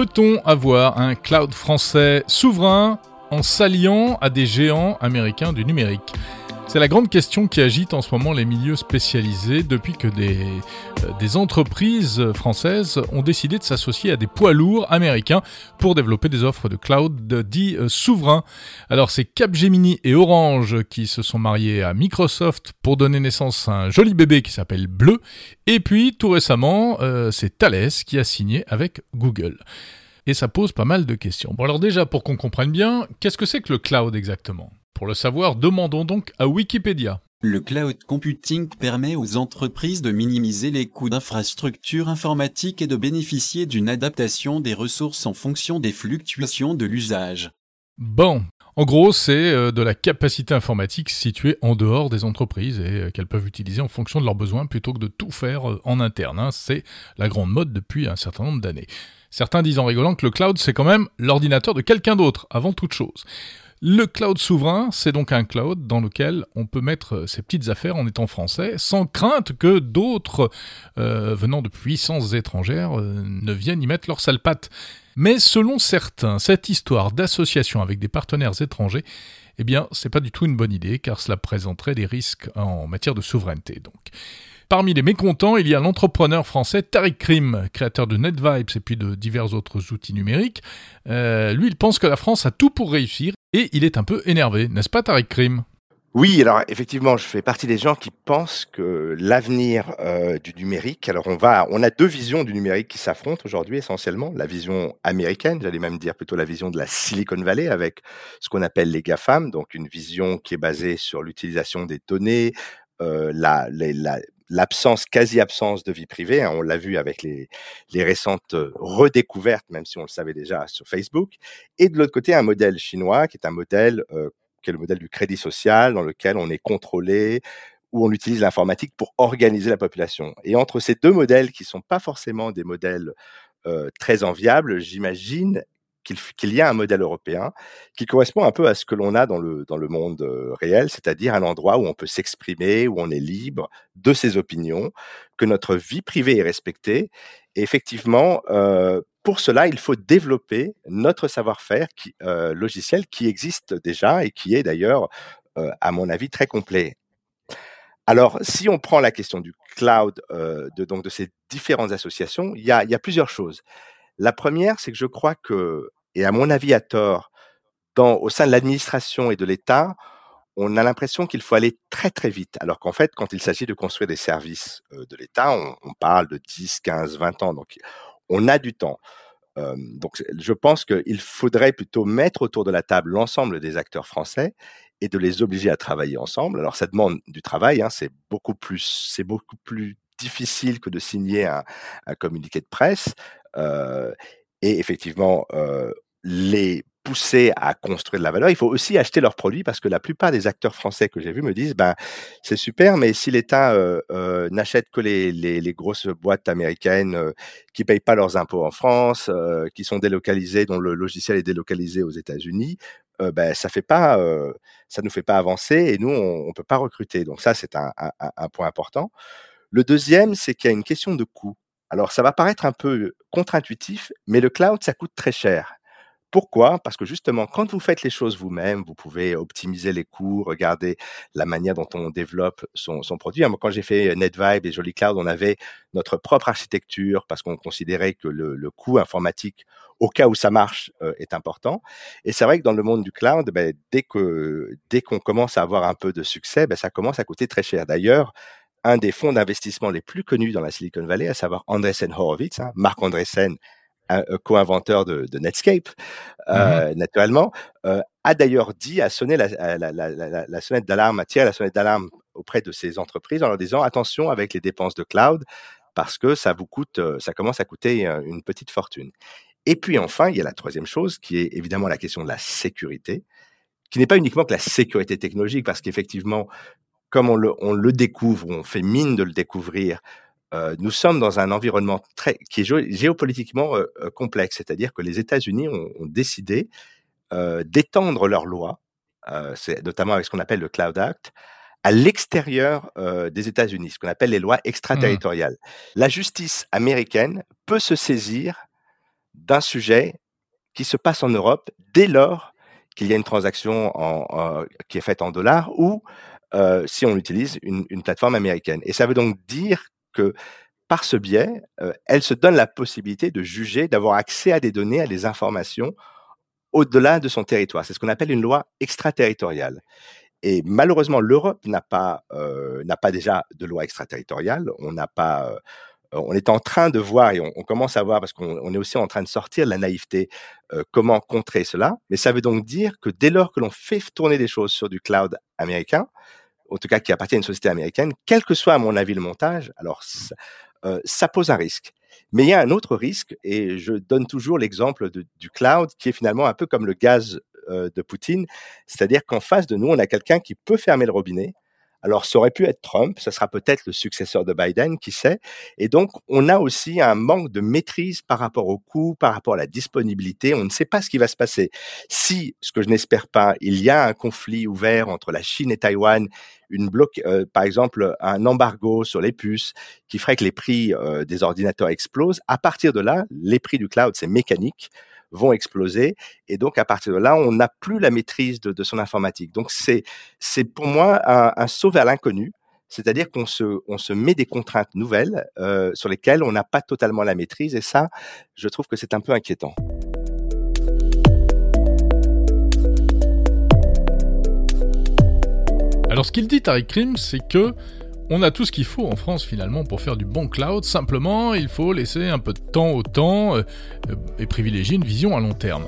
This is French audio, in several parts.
Peut-on avoir un cloud français souverain en s'alliant à des géants américains du numérique? C'est la grande question qui agite en ce moment les milieux spécialisés depuis que des, euh, des entreprises françaises ont décidé de s'associer à des poids lourds américains pour développer des offres de cloud dits euh, souverains. Alors c'est Capgemini et Orange qui se sont mariés à Microsoft pour donner naissance à un joli bébé qui s'appelle Bleu. Et puis tout récemment, euh, c'est Thales qui a signé avec Google. Et ça pose pas mal de questions. Bon alors déjà pour qu'on comprenne bien, qu'est-ce que c'est que le cloud exactement? Pour le savoir, demandons donc à Wikipédia. Le cloud computing permet aux entreprises de minimiser les coûts d'infrastructures informatiques et de bénéficier d'une adaptation des ressources en fonction des fluctuations de l'usage. Bon, en gros, c'est euh, de la capacité informatique située en dehors des entreprises et euh, qu'elles peuvent utiliser en fonction de leurs besoins plutôt que de tout faire euh, en interne. Hein. C'est la grande mode depuis un certain nombre d'années. Certains disent en rigolant que le cloud, c'est quand même l'ordinateur de quelqu'un d'autre, avant toute chose. Le cloud souverain, c'est donc un cloud dans lequel on peut mettre ses petites affaires en étant français, sans crainte que d'autres euh, venant de puissances étrangères euh, ne viennent y mettre leurs sales pattes. Mais selon certains, cette histoire d'association avec des partenaires étrangers, eh bien, c'est pas du tout une bonne idée, car cela présenterait des risques en matière de souveraineté. Donc. Parmi les mécontents, il y a l'entrepreneur français Tariq Krim, créateur de NetVibes et puis de divers autres outils numériques. Euh, lui, il pense que la France a tout pour réussir et il est un peu énervé, n'est-ce pas Tariq Krim? Oui, alors effectivement, je fais partie des gens qui pensent que l'avenir euh, du numérique. Alors on va, on a deux visions du numérique qui s'affrontent aujourd'hui essentiellement. La vision américaine, j'allais même dire plutôt la vision de la Silicon Valley avec ce qu'on appelle les GAFAM, donc une vision qui est basée sur l'utilisation des données, euh, la, la, l'absence, quasi-absence de vie privée. Hein, on l'a vu avec les, les récentes redécouvertes, même si on le savait déjà sur Facebook. Et de l'autre côté, un modèle chinois qui est un modèle qui est le modèle du crédit social, dans lequel on est contrôlé, où on utilise l'informatique pour organiser la population. Et entre ces deux modèles, qui sont pas forcément des modèles très enviables, j'imagine qu'il y a un modèle européen qui correspond un peu à ce que l'on a dans le, dans le monde euh, réel, c'est-à-dire un endroit où on peut s'exprimer, où on est libre de ses opinions, que notre vie privée est respectée. Et effectivement, euh, pour cela, il faut développer notre savoir-faire euh, logiciel qui existe déjà et qui est d'ailleurs, à mon avis, très complet. Alors, si on prend la question du cloud, de, donc de ces différentes associations, il y a plusieurs choses. La première, c'est que je crois que, et à mon avis à tort, au sein de l'administration et de l'État, on a l'impression qu'il faut aller très très vite, alors qu'en fait, quand il s'agit de construire des services euh, de l'État, on, parle de 10, 15, 20 ans, donc on a du temps. Donc je pense qu'il faudrait plutôt mettre autour de la table l'ensemble des acteurs français et de les obliger à travailler ensemble. Alors ça demande du travail, hein, c'est beaucoup plus, c'est beaucoup plus difficile que de signer un, un communiqué de presse, et effectivement, euh, les pousser à construire de la valeur, il faut aussi acheter leurs produits parce que la plupart des acteurs français que j'ai vus me disent ben c'est super, mais si l'État euh, euh, n'achète que les, les, les, grosses boîtes américaines euh, qui payent pas leurs impôts en France, euh, qui sont délocalisées, dont le logiciel est délocalisé aux États-Unis, ben ça fait pas, ça nous fait pas avancer et nous on, on peut pas recruter. Donc ça c'est un, un, un point important. Le deuxième, c'est qu'il y a une question de coût. Alors, ça va paraître un peu contre-intuitif, mais le cloud, ça coûte très cher. Pourquoi? Parce que justement, quand vous faites les choses vous-même, vous pouvez optimiser les coûts, regarder la manière dont on développe son, son produit. Quand j'ai fait NetVibe et Jolly Cloud, on avait notre propre architecture parce qu'on considérait que le, le, coût informatique, au cas où ça marche, est important. Et c'est vrai que dans le monde du cloud, ben, dès que dès qu'on commence à avoir un peu de succès, ben, ça commence à coûter très cher. D'ailleurs, un des fonds d'investissement les plus connus dans la Silicon Valley, à savoir Andreessen Horowitz, hein, Marc Andreessen, co-inventeur de, de, Netscape, euh, mmh naturellement, euh, a d'ailleurs dit, a sonné la, la, la, la sonnette d'alarme, a tiré la sonnette d'alarme auprès de ces entreprises en leur disant attention avec les dépenses de cloud parce que ça vous coûte, euh, ça commence à coûter euh, une petite fortune. Et puis enfin, il y a la troisième chose qui est évidemment la question de la sécurité, qui n'est pas uniquement que la sécurité technologique, parce qu'effectivement, comme on le, on le découvre, on fait mine de le découvrir, euh, nous sommes dans un environnement très, qui est géopolitiquement euh, euh, complexe, c'est-à-dire que les États-Unis ont, ont, décidé euh, d'étendre leurs lois, notamment avec ce qu'on appelle le Cloud Act, à l'extérieur des États-Unis, ce qu'on appelle les lois extraterritoriales. Mmh. La justice américaine peut se saisir d'un sujet qui se passe en Europe dès lors qu'il y a une transaction en, qui est faite en dollars ou euh, si on utilise une, plateforme américaine. Et ça veut donc dire que par ce biais, euh, elle se donne la possibilité de juger, d'avoir accès à des données, à des informations au-delà de son territoire. C'est ce qu'on appelle une loi extraterritoriale. Et malheureusement, l'Europe n'a pas euh, pas déjà de loi extraterritoriale. On n'a pas on est en train de voir et on, commence à voir parce qu'on est aussi en train de sortir de la naïveté comment contrer cela. Mais ça veut donc dire que dès lors que l'on fait tourner des choses sur du cloud américain, en tout cas qui appartient à une société américaine, quel que soit à mon avis le montage, alors euh, ça pose un risque. Mais il y a un autre risque, et je donne toujours l'exemple du cloud, qui est finalement un peu comme le gaz euh, de Poutine, c'est-à-dire qu'en face de nous, on a quelqu'un qui peut fermer le robinet, alors, ça aurait pu être Trump, ça sera peut-être le successeur de Biden, qui sait. Et donc, on a aussi un manque de maîtrise par rapport au coût, par rapport à la disponibilité. On ne sait pas ce qui va se passer. Si, ce que je n'espère pas, il y a un conflit ouvert entre la Chine et Taïwan, une bloc, euh, par exemple, un embargo sur les puces qui ferait que les prix euh, des ordinateurs explosent. À partir de là, les prix du cloud, c'est mécanique vont exploser. Et donc, à partir de là, on n'a plus la maîtrise de, son informatique. Donc, c'est, pour moi un, saut vers l'inconnu. C'est-à-dire qu'on se, on se met des contraintes nouvelles euh, sur lesquelles on n'a pas totalement la maîtrise. Et ça, je trouve que c'est un peu inquiétant. Alors, ce qu'il dit, Tariq Krim, c'est que on a tout ce qu'il faut en France finalement pour faire du bon cloud, simplement il faut laisser un peu de temps au temps euh, et privilégier une vision à long terme.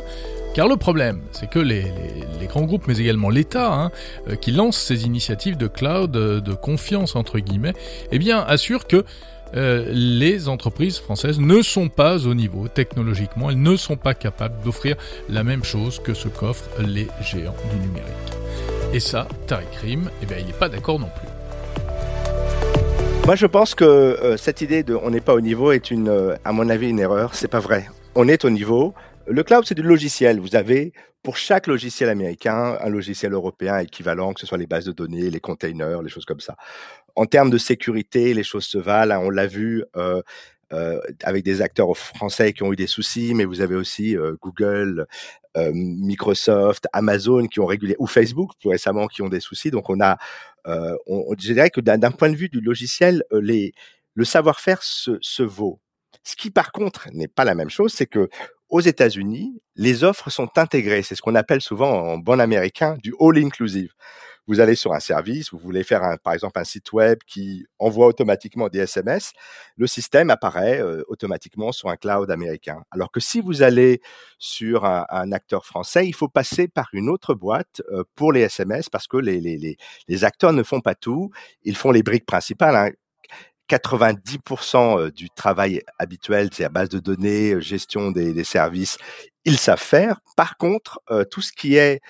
Car le problème, c'est que les, grands groupes, mais également l'État, hein, euh, qui lancent ces initiatives de cloud euh, de confiance entre guillemets, eh bien assurent que les entreprises françaises ne sont pas au niveau technologiquement, elles ne sont pas capables d'offrir la même chose que ce qu'offrent les géants du numérique. Et ça, Tariq Rim, eh bien, il n'est pas d'accord non plus. Moi, je pense que euh, cette idée de on n'est pas au niveau est une, euh, à mon avis, une erreur. C'est pas vrai. On est au niveau. Le cloud, c'est du logiciel. Vous avez pour chaque logiciel américain un logiciel européen équivalent, que ce soit les bases de données, les containers, les choses comme ça. En termes de sécurité, les choses se valent. On l'a vu. Euh, euh, avec des acteurs français qui ont eu des soucis, mais vous avez aussi euh, Google, Microsoft, Amazon qui ont régulé, ou Facebook plus récemment qui ont des soucis. Donc on a, on, je dirais que d'un point de vue du logiciel, les, le savoir-faire se, se vaut. Ce qui par contre n'est pas la même chose, c'est que aux États-Unis, les offres sont intégrées. C'est ce qu'on appelle souvent en bon américain du all inclusive vous allez sur un service, vous voulez faire par exemple un site web qui envoie automatiquement des SMS, le système apparaît euh, automatiquement sur un cloud américain. Alors que si vous allez sur un, acteur français, il faut passer par une autre boîte euh, pour les SMS parce que les, acteurs ne font pas tout, ils font les briques principales. Hein. 90% euh, du travail habituel, c'est à base de données, gestion des, services, ils savent faire. Par contre, tout ce qui est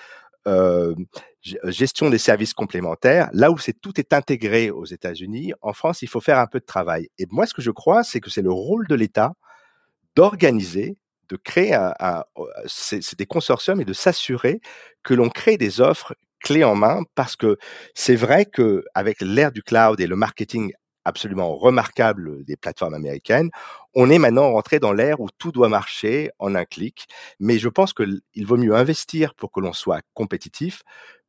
euh, gestion des services complémentaires, là où c'est tout est intégré aux États-Unis, en France, il faut faire un peu de travail. Et moi, ce que je crois, c'est que c'est le rôle de l'État d'organiser, de créer c'est des consortiums et de s'assurer que l'on crée des offres clés en main parce que c'est vrai que avec l'ère du cloud et le marketing absolument remarquable des plateformes américaines. On est maintenant rentré dans l'ère où tout doit marcher en un clic, mais je pense qu'il vaut mieux investir pour que l'on soit compétitif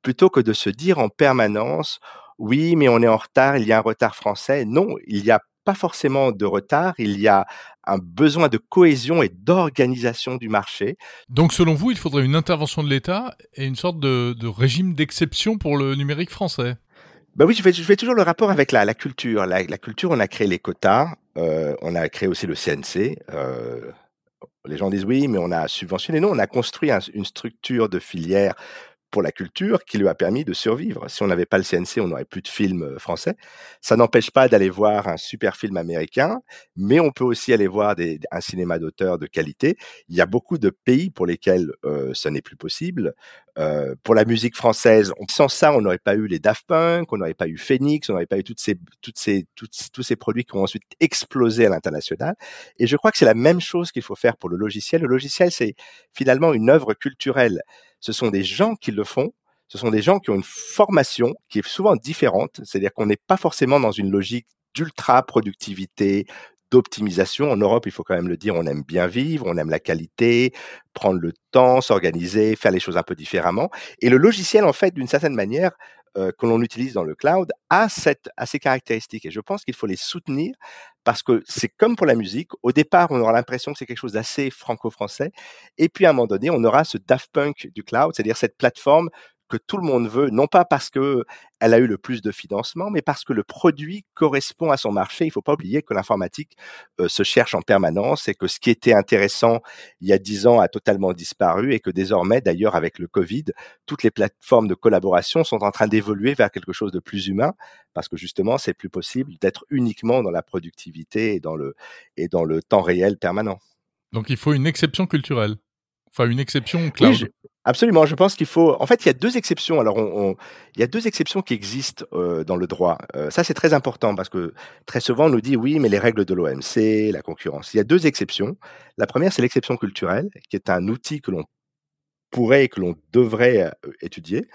plutôt que de se dire en permanence oui, mais on est en retard, il y a un retard français. Non, il n'y a pas forcément de retard, il y a un besoin de cohésion et d'organisation du marché. Donc selon vous, il faudrait une intervention de l'État et une sorte de, de régime d'exception pour le numérique français? Ben oui, je fais, je fais toujours le rapport avec la, la culture. La, la, culture, on a créé les quotas, euh, on a créé aussi le CNC. Euh, les gens disent oui, mais on a subventionné. Non, on a construit un, une structure de filière pour la culture qui lui a permis de survivre. Si on n'avait pas le CNC, on n'aurait plus de films euh, français. Ça n'empêche pas d'aller voir un super film américain, mais on peut aussi aller voir un cinéma d'auteur de qualité. Il y a beaucoup de pays pour lesquels euh, ce n'est plus possible. Euh, pour la musique française, sans ça, on n'aurait pas eu les Daft Punk, on n'aurait pas eu Phoenix, on n'aurait pas eu tous ces produits qui ont ensuite explosé à l'international. Et je crois que c'est la même chose qu'il faut faire pour le logiciel. Le logiciel, c'est finalement une œuvre culturelle ce sont des gens qui le font, ce sont des gens qui ont une formation qui est souvent différente, c'est-à-dire qu'on n'est pas forcément dans une logique d'ultra productivité, d'optimisation. En Europe, il faut quand même le dire, on aime bien vivre, on aime la qualité, prendre le temps, s'organiser, faire les choses un peu différemment. Et le logiciel, en fait, d'une certaine manière, euh, que l'on utilise dans le cloud a, cette, a ces caractéristiques. Et je pense qu'il faut les soutenir parce que c'est comme pour la musique. Au départ, on aura l'impression que c'est quelque chose d'assez franco-français. Et puis, à un moment donné, on aura ce Daft Punk du cloud, c'est-à-dire cette plateforme que tout le monde veut, non pas parce que elle a eu le plus de financement, mais parce que le produit correspond à son marché. Il ne faut pas oublier que l'informatique euh, se cherche en permanence et que ce qui était intéressant il y a dix ans a totalement disparu et que désormais, d'ailleurs, avec le Covid, toutes les plateformes de collaboration sont en train d'évoluer vers quelque chose de plus humain parce que justement, c'est plus possible d'être uniquement dans la productivité et dans le, et dans le temps réel permanent. Donc il faut une exception culturelle. Enfin, une exception cloud. Absolument, je pense qu'il faut. En fait, il y a deux exceptions. Alors, on, il y a deux exceptions qui existent euh, dans le droit. Euh, ça, c'est très important parce que très souvent, on nous dit oui, mais les règles de l'OMC, la concurrence. Il y a deux exceptions. La première, c'est l'exception culturelle, qui est un outil que l'on pourrait et que l'on devrait euh, étudier.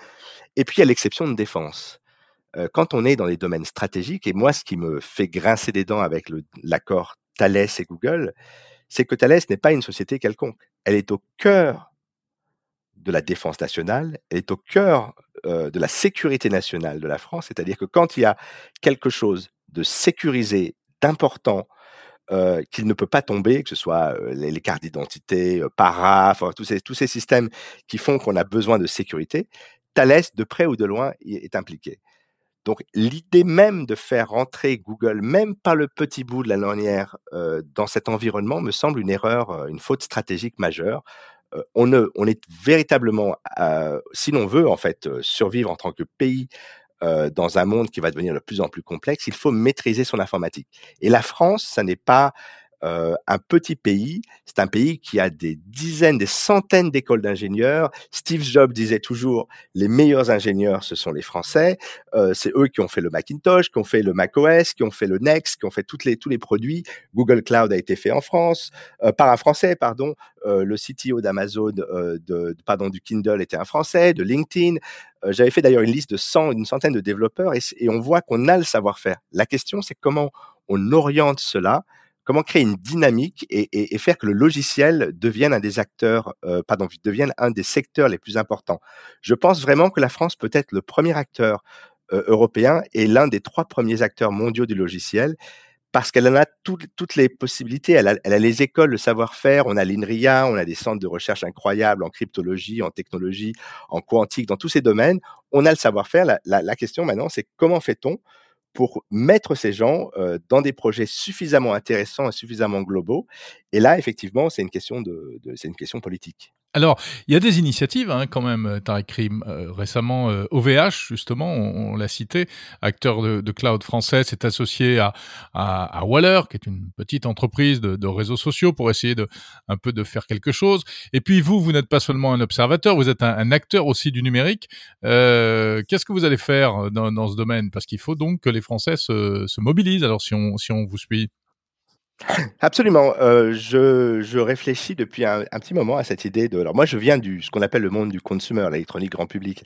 Et puis, il y a l'exception de défense. quand on est dans les domaines stratégiques, et moi, ce qui me fait grincer des dents avec l'accord Thales et Google, c'est que Thales n'est pas une société quelconque. Elle est au cœur de la défense nationale, est au cœur euh, de la sécurité nationale de la France. C'est-à-dire que quand il y a quelque chose de sécurisé, d'important, euh, qu'il ne peut pas tomber, que ce soit euh, les, cartes d'identité, para, tous, ces, tous ces systèmes qui font qu'on a besoin de sécurité, Thales, de près ou de loin, est impliqué. Donc l'idée même de faire rentrer Google, même par le petit bout de la lanière, dans cet environnement me semble une erreur, une faute stratégique majeure. On, est véritablement, si l'on veut en fait survivre en tant que pays dans un monde qui va devenir de plus en plus complexe, il faut maîtriser son informatique. Et la France, ça n'est pas euh, un petit pays, c'est un pays qui a des dizaines, des centaines d'écoles d'ingénieurs. Steve Jobs disait toujours, les meilleurs ingénieurs, ce sont les Français. Euh, c'est eux qui ont fait le Macintosh, qui ont fait le macOS, qui ont fait le Next, qui ont fait toutes les, tous les produits. Google Cloud a été fait en France, euh, par un Français, pardon. Euh, le CTO d'Amazon, euh, de, pardon, du Kindle était un Français, de LinkedIn. J'avais fait d'ailleurs une liste de 100, une centaine de développeurs et on voit qu'on a le savoir-faire. La question, c'est comment on oriente cela comment créer une dynamique et, faire que le logiciel devienne un des acteurs, euh, pardon, devienne un des secteurs les plus importants. Je pense vraiment que la France peut être le premier acteur euh, européen et l'un des trois premiers acteurs mondiaux du logiciel parce qu'elle en a toutes les possibilités. Elle a, les écoles, le savoir-faire, on a l'INRIA, on a des centres de recherche incroyables en cryptologie, en technologie, en quantique, dans tous ces domaines. On a le savoir-faire. la question maintenant, c'est comment fait-on pour mettre ces gens dans des projets suffisamment intéressants et suffisamment globaux. Et là, effectivement, c'est une question de c'est une question politique. Alors, il y a des initiatives hein, quand même, euh, Tariq Krim. Euh, récemment, OVH, euh, justement, on, l'a cité, acteur de, cloud français, s'est associé à, à, Waller, qui est une petite entreprise de, réseaux sociaux, pour essayer de un peu de faire quelque chose. Et puis vous, vous n'êtes pas seulement un observateur, vous êtes un, acteur aussi du numérique. Qu'est-ce que vous allez faire dans, ce domaine? Parce qu'il faut donc que les Français se, se mobilisent. Alors, si on, si on vous suit. Absolument. Euh, je, réfléchis depuis un, un, petit moment à cette idée de. Alors moi, je viens du ce qu'on appelle le monde du consumer, l'électronique grand public,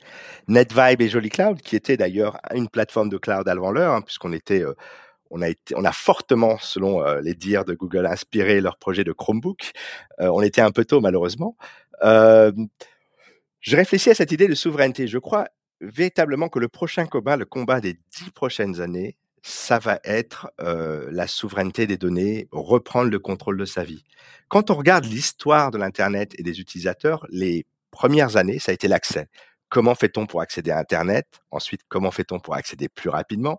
NetVibe et Jolly Cloud, qui était d'ailleurs une plateforme de cloud avant l'heure, hein, puisqu'on était, euh, on a été, on a fortement, selon euh, les dires de Google, inspiré leur projet de Chromebook. on était un peu tôt, malheureusement. je réfléchis à cette idée de souveraineté. Je crois véritablement que le prochain combat, le combat des dix prochaines années, ça va être la souveraineté des données, reprendre le contrôle de sa vie. Quand on regarde l'histoire de l'Internet et des utilisateurs, les premières années, ça a été l'accès. Comment fait-on pour accéder à Internet? Ensuite, comment fait-on pour accéder plus rapidement?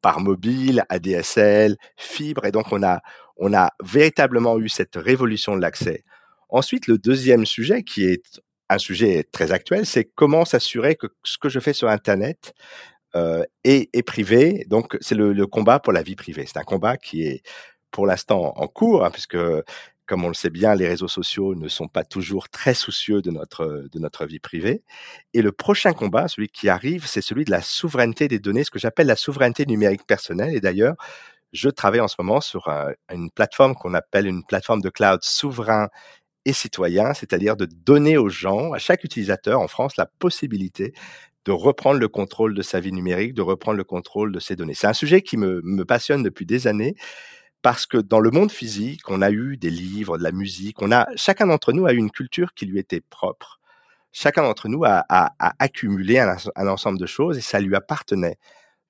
Par mobile, ADSL, fibre. Et donc, on a, on a véritablement eu cette révolution de l'accès. Ensuite, le deuxième sujet, qui est un sujet très actuel, c'est comment s'assurer que ce que je fais sur Internet euh, et, privé. Donc, c'est le, combat pour la vie privée. C'est un combat qui est pour l'instant en cours, hein, puisque, comme on le sait bien, les réseaux sociaux ne sont pas toujours très soucieux de notre, de notre vie privée. Et le prochain combat, celui qui arrive, c'est celui de la souveraineté des données, ce que j'appelle la souveraineté numérique personnelle. Et d'ailleurs, je travaille en ce moment sur une plateforme qu'on appelle une plateforme de cloud souverain et citoyen, c'est-à-dire de donner aux gens, à chaque utilisateur en France, la possibilité de reprendre le contrôle de sa vie numérique, de reprendre le contrôle de ses données. C'est un sujet qui me, passionne depuis des années parce que dans le monde physique, on a eu des livres, de la musique, on a chacun d'entre nous a eu une culture qui lui était propre. Chacun d'entre nous a, accumulé un, ensemble de choses et ça lui appartenait.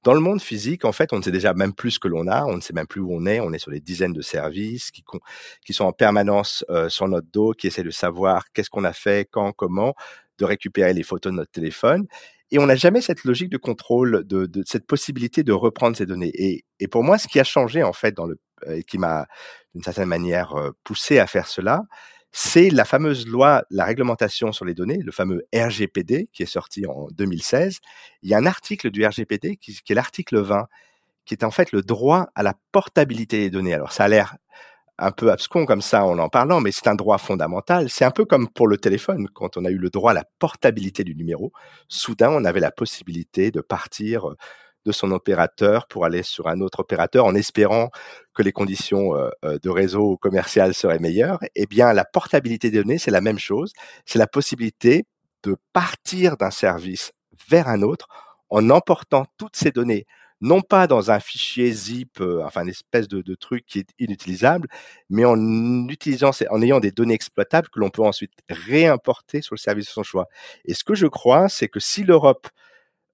Dans le monde physique, en fait, on ne sait déjà même plus ce que l'on a, on ne sait même plus où on est, on est sur des dizaines de services qui, sont en permanence euh, sur notre dos, qui essaient de savoir qu'est-ce qu'on a fait, quand, comment, de récupérer les photos de notre téléphone. Et on n'a jamais cette logique de contrôle, de, de, cette possibilité de reprendre ces données. Et, et, pour moi, ce qui a changé, en fait, dans le, et qui m'a, d'une certaine manière, euh, poussé à faire cela, c'est la fameuse loi, la réglementation sur les données, le fameux RGPD, qui est sorti en 2016. Il y a un article du RGPD, qui, qui est l'article 20, qui est en fait le droit à la portabilité des données. Alors, ça a l'air un peu abscon comme ça en en parlant, mais c'est un droit fondamental. C'est un peu comme pour le téléphone, quand on a eu le droit à la portabilité du numéro. Soudain, on avait la possibilité de partir euh, de son opérateur pour aller sur un autre opérateur en espérant que les conditions euh, euh, de réseau commercial seraient meilleures. Eh bien, la portabilité des données, c'est la même chose. C'est la possibilité de partir d'un service vers un autre en emportant toutes ces données non pas dans un fichier zip, euh, enfin une espèce de, truc qui est inutilisable, mais en ayant des données exploitables que l'on peut ensuite réimporter sur le service de son choix. Et ce que je crois, c'est que si l'Europe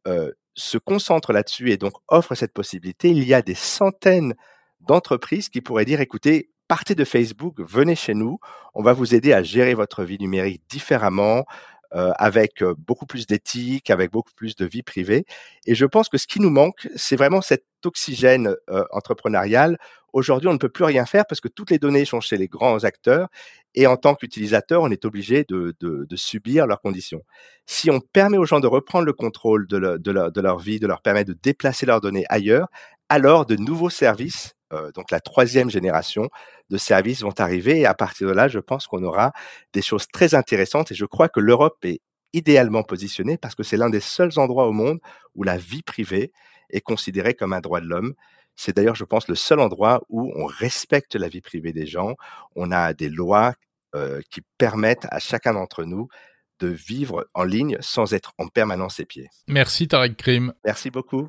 euh, se concentre là-dessus et donc offre cette possibilité, il y a des centaines d'entreprises qui pourraient dire, écoutez, partez de Facebook, venez chez nous, on va vous aider à gérer votre vie numérique différemment, euh, avec euh, beaucoup plus d'éthique, avec beaucoup plus de vie privée. Et je pense que ce qui nous manque, c'est vraiment cet oxygène euh, entrepreneurial. Aujourd'hui, on ne peut plus rien faire parce que toutes les données sont chez les grands acteurs et en tant qu'utilisateur, on est obligé de, de, de, subir leurs conditions. Si on permet aux gens de reprendre le contrôle de, de, de leur vie, de leur permettre de déplacer leurs données ailleurs, alors de nouveaux services donc la troisième génération de services vont arriver. Et à partir de là, je pense qu'on aura des choses très intéressantes. Et je crois que l'Europe est idéalement positionnée parce que c'est l'un des seuls endroits au monde où la vie privée est considérée comme un droit de l'homme. C'est d'ailleurs, je pense, le seul endroit où on respecte la vie privée des gens. On a des lois euh, qui permettent à chacun d'entre nous de vivre en ligne sans être en permanence épié. Merci Tarek Krim. Merci beaucoup.